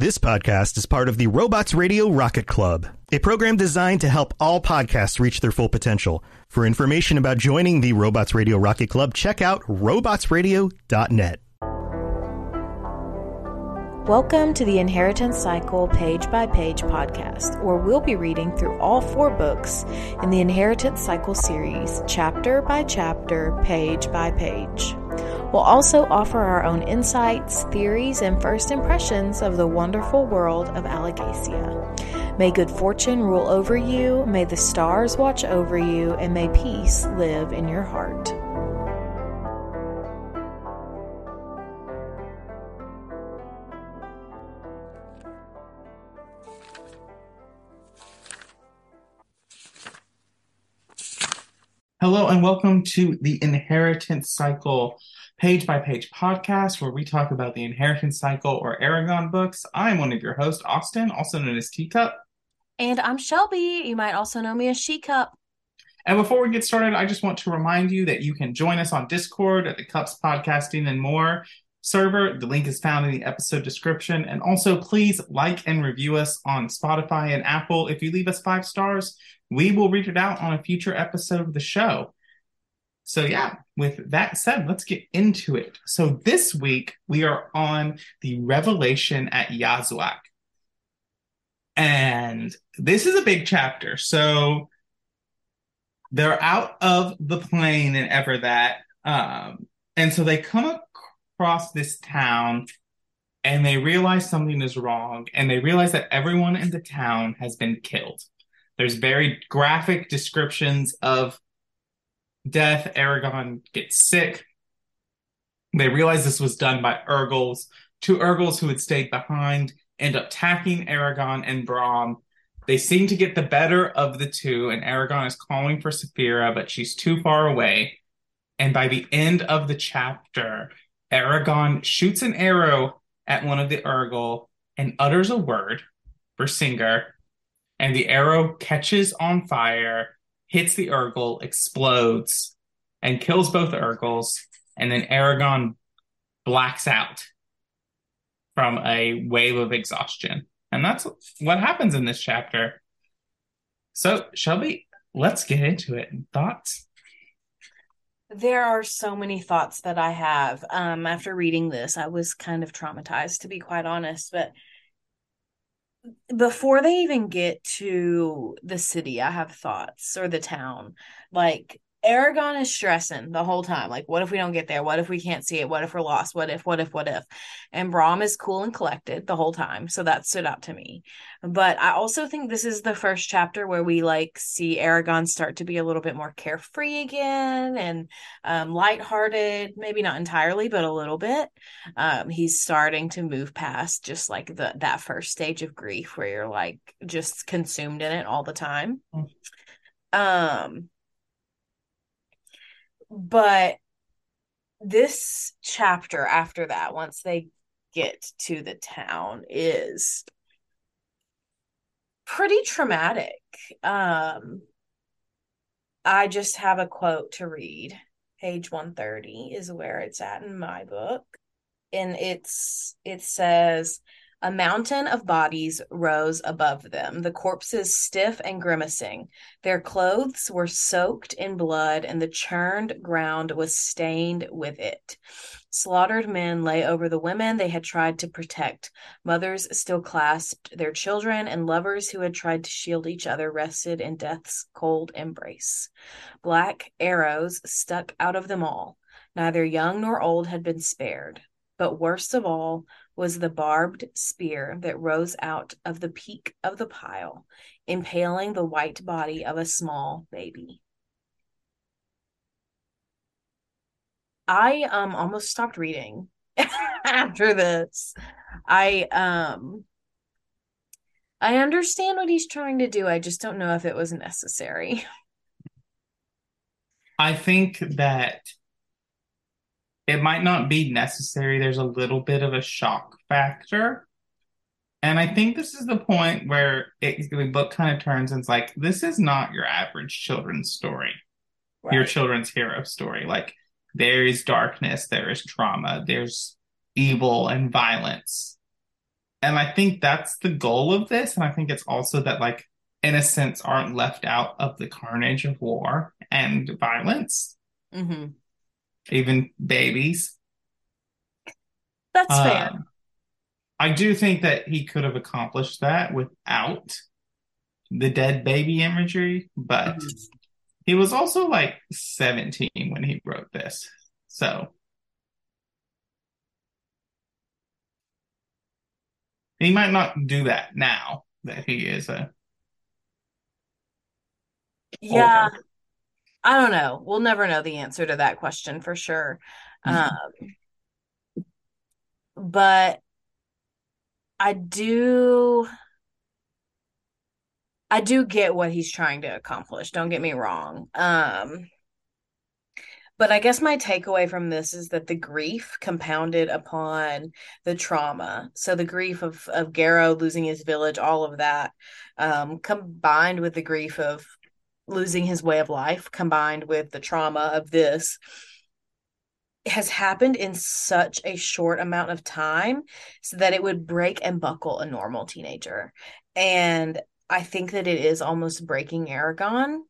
This podcast is part of the Robots Radio Rocket Club, a program designed to help all podcasts reach their full potential. For information about joining the Robots Radio Rocket Club, check out robotsradio.net. Welcome to the Inheritance Cycle Page by Page podcast, where we'll be reading through all four books in the Inheritance Cycle series, chapter by chapter, page by page. We'll also offer our own insights, theories, and first impressions of the wonderful world of Alagaësia. May good fortune rule over you, may the stars watch over you, and may peace live in your heart. Hello and welcome to the Inheritance Cycle page by page podcast where we talk about the Inheritance Cycle or Eragon books. I'm one of your hosts, Austin, also known as Teacup. And I'm Shelby. You might also know me as She Cup. And before we get started, I just want to remind you that you can join us on Discord at the Cups Podcasting and More server. The link is found in the episode description. And also, please like and review us on Spotify and Apple. If you leave us five stars, we will read it out on a future episode of the show. So, yeah, with that said, let's get into it. So, this week we are on the revelation at Yazuac. And this is a big chapter. So, they're out of the plain and ever that. Um, and so they come across this town and they realize something is wrong and they realize that everyone in the town has been killed. There's very graphic descriptions of death. Eragon gets sick. They realize this was done by Urgals. Two Urgals who had stayed behind end up attacking Eragon and Brom. They seem to get the better of the two, and Eragon is calling for Saphira, but she's too far away. And by the end of the chapter, Eragon shoots an arrow at one of the Urgal and utters a word Brisingr, and the arrow catches on fire, hits the Urgal, explodes, and kills both Urgals. And then Eragon blacks out from a wave of exhaustion. And that's what happens in this chapter. So, Shelby, let's get into it. Thoughts? There are so many thoughts that I have. Um, after reading this, I was kind of traumatized, to be quite honest. But before they even get to the city, I have thoughts or the town. Like Eragon is stressing the whole time. Like, what if we don't get there? What if we can't see it? What if we're lost? What if, what if, what if? And Brom is cool and collected the whole time. So that stood out to me. But I also think this is the first chapter where we like see Eragon start to be a little bit more carefree again and um, lighthearted. Maybe not entirely, but a little bit. Um, he's starting to move past just like the that first stage of grief where you're like just consumed in it all the time. Mm. Um but this chapter after that once they get to the town is pretty traumatic. Um i just have a quote to read. Page 130 is where it's at in my book. And it's it says a mountain of bodies rose above them, the corpses stiff and grimacing. Their clothes were soaked in blood, and the churned ground was stained with it. Slaughtered men lay over the women they had tried to protect. Mothers still clasped their children, and lovers who had tried to shield each other rested in death's cold embrace. Black arrows stuck out of them all. Neither young nor old had been spared. But worst of all, was the barbed spear that rose out of the peak of the pile, impaling the white body of a small baby. I um almost stopped reading after this. I um I understand what he's trying to do. I just don't know if it was necessary. I think that it might not be necessary. There's a little bit of a shock factor. And I think this is the point where it, the book kind of turns and it's like, this is not your average children's story, right. your children's hero story. Like, there is darkness, there is trauma, there's evil and violence. and I think that's the goal of this. And I think it's also that like innocents aren't left out of the carnage of war and violence, hmm even babies. That's fair. Um, I do think that he could have accomplished that without the dead baby imagery, but Mhm. he was also like 17 when he wrote this. So he might not do that now that he is a Yeah, older. I don't know. We'll never know the answer to that question for sure. Mhm. Um, but I do I do get what he's trying to accomplish. Don't get me wrong. Um, but I guess my takeaway from this is that the grief compounded upon the trauma. So the grief of of Garrow losing his village, all of that, um, combined with the grief of losing his way of life, combined with the trauma of this, has happened in such a short amount of time so that it would break and buckle a normal teenager. And I think that it is almost breaking Eragon.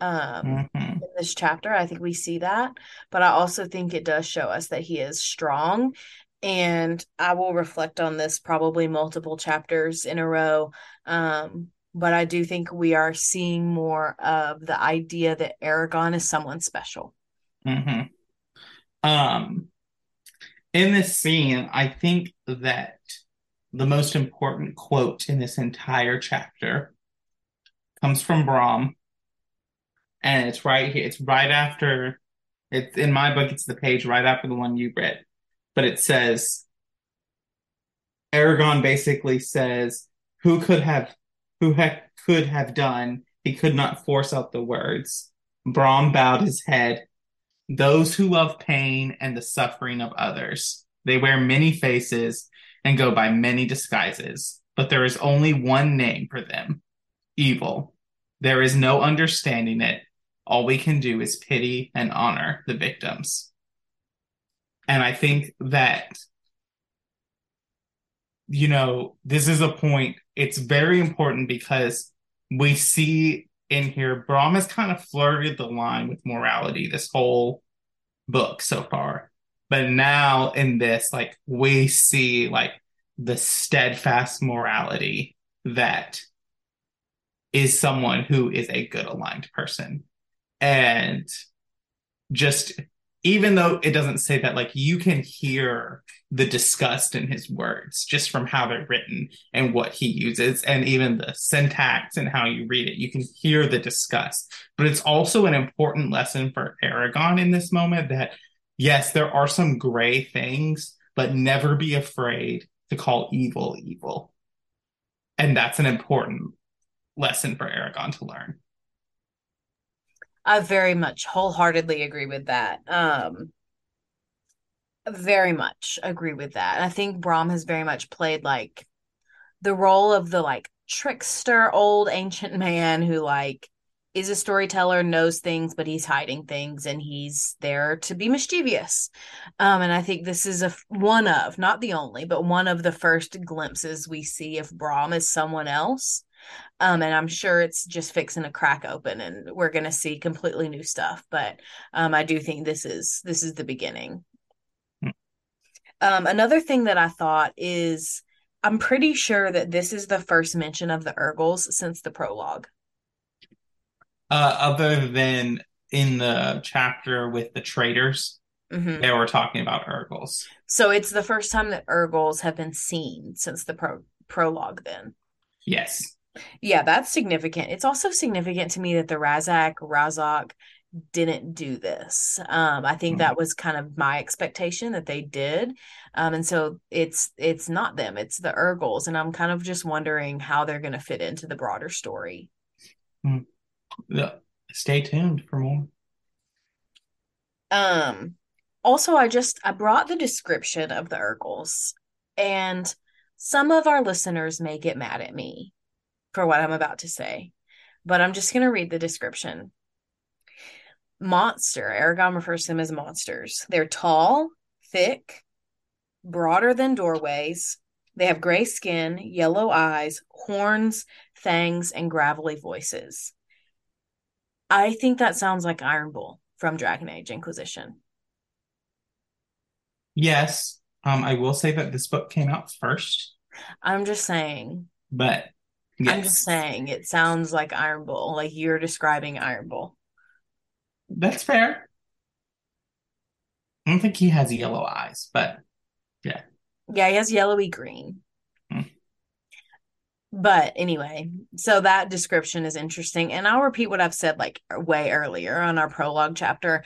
Um, Mhm. in this chapter. I think we see that, but I also think it does show us that he is strong. And I will reflect on this probably multiple chapters in a row. Um, but I do think we are seeing more of the idea that Eragon is someone special. Mhm. Um, in this scene, I think that the most important quote in this entire chapter comes from Brom, and it's right here. It's right after. It's in my book. It's the page right after the one you read, but it says Eragon basically says, "Who could have, who ha- could have done? He could not force out the words." Brom bowed his head. Those who love pain and the suffering of others. They wear many faces and go by many disguises, but there is only one name for them evil. There is no understanding it. All we can do is pity and honor the victims. And I think that, you know, this is a point, it's very important because we see in here, Brom has kind of flirted the line with morality this whole book so far. But now in this, like, we see like the steadfast morality that is someone who is a good aligned person. And just even though it doesn't say that, like you can hear the disgust in his words just from how they're written and what he uses, and even the syntax and how you read it, you can hear the disgust. But it's also an important lesson for Eragon in this moment that yes, there are some gray things, but never be afraid to call evil evil. And that's an important lesson for Eragon to learn. I very much wholeheartedly agree with that. Um, very much agree with that. I think Brom has very much played like the role of the like trickster old ancient man who like is a storyteller, knows things, but he's hiding things and he's there to be mischievous. Um, and I think this is a one of, not the only, but one of the first glimpses we see of Brom as someone else. Um, and I'm sure it's just fixing a crack open and we're gonna see completely new stuff. But um, I do think this is this is the beginning. Hmm. Um, another thing that I thought is I'm pretty sure that this is the first mention of the Urgals since the prologue. Uh, other than in the chapter with the traders, Mhm. they were talking about Urgals. So it's the first time that Urgals have been seen since the pro- prologue. Then, Yes. Yeah, that's significant. It's also significant to me that the Ra'zac Ra'zac didn't do this. Um, I think Mhm. that was kind of my expectation that they did. Um, and so it's it's not them, it's the Urgals, and I'm kind of just wondering how they're going to fit into the broader story. Yeah. Stay tuned for more. Um, also, I just I brought the description of the Urgals, and some of our listeners may get mad at me for what I'm about to say, but I'm just going to read the description. Monster. Eragon refers to them as monsters. They're tall, thick, broader than doorways, They have gray skin, yellow eyes, horns, fangs, and gravelly voices. I think that sounds like Iron Bull from Dragon Age Inquisition. Yes. Um, I will say that this book came out first, I'm just saying. but I'm just saying. It sounds like Iron Bull, like you're describing Iron Bull. that's fair. I don't think he has yellow eyes, but Yeah, Yeah, he has yellowy green. Hmm. But anyway, so that description is interesting. And I'll repeat what I've said like way earlier on our prologue chapter.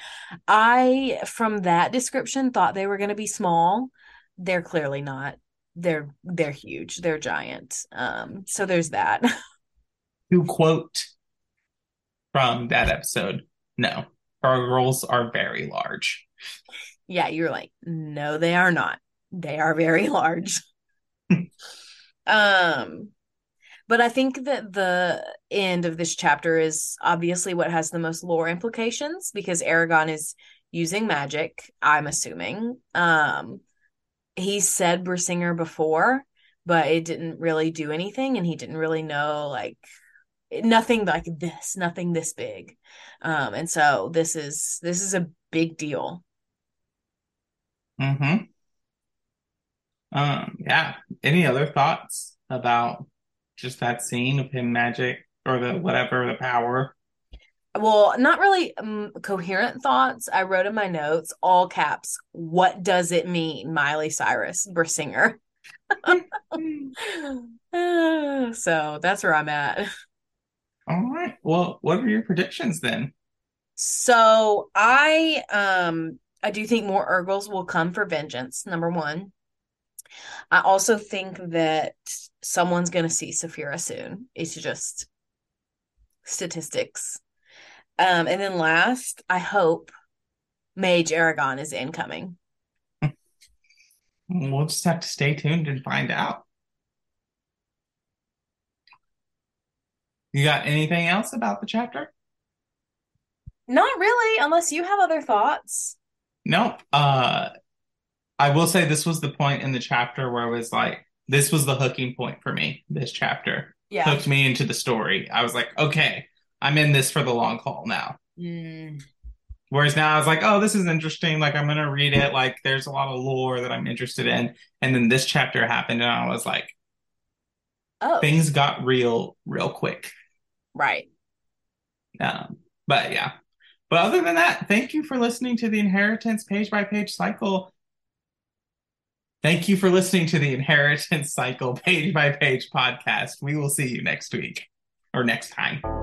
I, from that description, thought they were going to be small. They're clearly not. They're they're huge. They're giant. Um, so there's that. to quote from that episode, no, Urgals are very large. yeah, you're like, no, they are not. They are very large. um, but I think that the end of this chapter is obviously what has the most lore implications because Eragon is using magic, I'm assuming. Um, he said Brisingr before, but it didn't really do anything, and he didn't really know like nothing like this, nothing this big. Um, and so this is this is a big deal. Mm-hmm. Um, yeah. Any other thoughts about just that scene of him magic or the whatever the power? Well, not really um, coherent thoughts. I wrote in my notes, all caps, what does it mean, Miley Cyrus, Brisingr? so that's where I'm at. All right. Well, what are your predictions then? So I um I do think more Urgals will come for vengeance, number one. I also think that someone's gonna see Saphira soon. It's just statistics. Um, and then last, I hope Mage Eragon is incoming. We'll just have to stay tuned and find out. You got anything else about the chapter? Not really, unless you have other thoughts. Nope. Uh, I will say this was the point in the chapter where I was like, this was the hooking point for me. This chapter Yeah. hooked me into the story. I was like, okay, I'm in this for the long haul now. Mm, Whereas now I was like, oh, this is interesting. Like, I'm going to read it. Like, there's a lot of lore that I'm interested in. And then this chapter happened, and I was like, oh, things got real, real quick. right. Um, but yeah. But other than that, thank you for listening to the Inheritance page by page cycle. Thank you for listening to the Inheritance Cycle page by page podcast. We will see you next week or next time.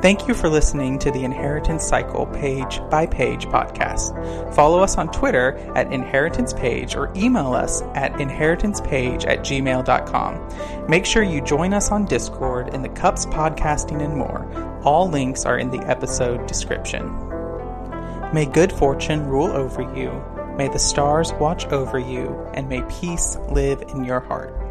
Thank you for listening to the Inheritance Cycle page by page podcast. Follow us on Twitter at Inheritance Page or email us at inheritancepage at gmail.com. Make sure you join us on Discord in the Cups Podcasting and more. All links are in the episode description. May good fortune rule over you, may the stars watch over you, and may peace live in your heart.